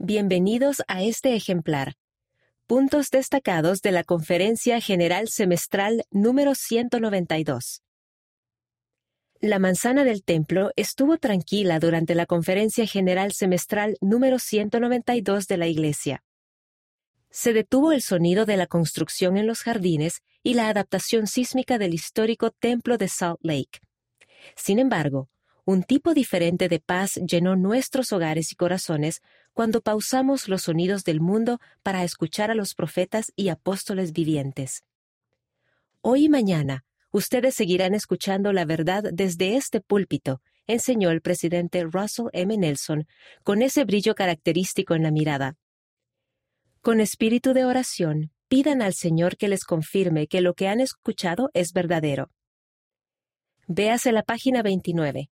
Bienvenidos a este ejemplar. Puntos destacados de la Conferencia General Semestral número 192. La manzana del templo estuvo tranquila durante la Conferencia General Semestral número 192 de la Iglesia. Se detuvo el sonido de la construcción en los jardines y la adaptación sísmica del histórico Templo de Salt Lake. Sin embargo, un tipo diferente de paz llenó nuestros hogares y corazones cuando pausamos los sonidos del mundo para escuchar a los profetas y apóstoles vivientes. Hoy y mañana, ustedes seguirán escuchando la verdad desde este púlpito, enseñó el presidente Russell M. Nelson, con ese brillo característico en la mirada. Con espíritu de oración, pidan al Señor que les confirme que lo que han escuchado es verdadero. Véase la página 29.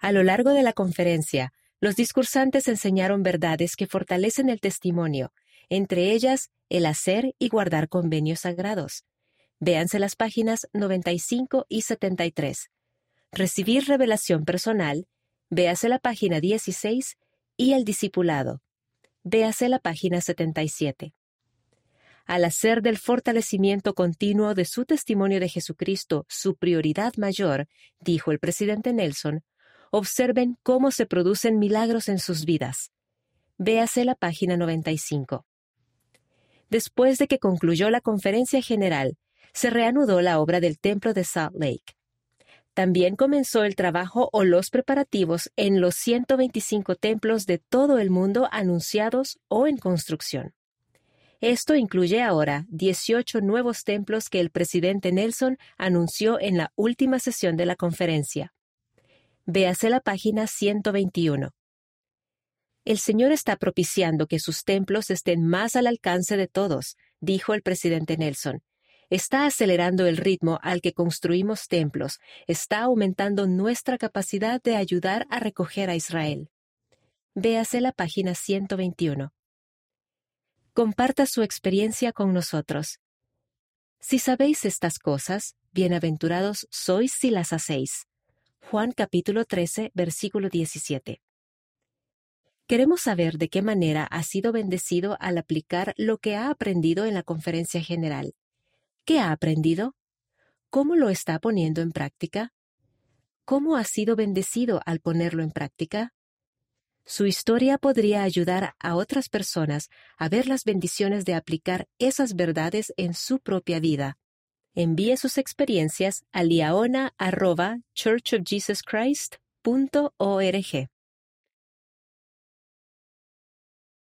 A lo largo de la conferencia, los discursantes enseñaron verdades que fortalecen el testimonio, entre ellas el hacer y guardar convenios sagrados. Véanse las páginas 95 y 73. Recibir revelación personal, véase la página 16 y el discipulado. Véase la página 77. Al hacer del fortalecimiento continuo de su testimonio de Jesucristo su prioridad mayor, dijo el presidente Nelson, observen cómo se producen milagros en sus vidas. Véase la página 95. Después de que concluyó la conferencia general, se reanudó la obra del templo de Salt Lake. También comenzó el trabajo o los preparativos en los 125 templos de todo el mundo anunciados o en construcción. Esto incluye ahora 18 nuevos templos que el presidente Nelson anunció en la última sesión de la conferencia. Véase la página 121. El Señor está propiciando que sus templos estén más al alcance de todos, dijo el presidente Nelson. Está acelerando el ritmo al que construimos templos, está aumentando nuestra capacidad de ayudar a recoger a Israel. Véase la página 121. Comparta su experiencia con nosotros. Si sabéis estas cosas, bienaventurados sois si las hacéis. Juan capítulo 13, versículo 17. Queremos saber de qué manera ha sido bendecido al aplicar lo que ha aprendido en la conferencia general. ¿Qué ha aprendido? ¿Cómo lo está poniendo en práctica? ¿Cómo ha sido bendecido al ponerlo en práctica? Su historia podría ayudar a otras personas a ver las bendiciones de aplicar esas verdades en su propia vida. Envíe sus experiencias a liaona.churchofjesuschrist.org.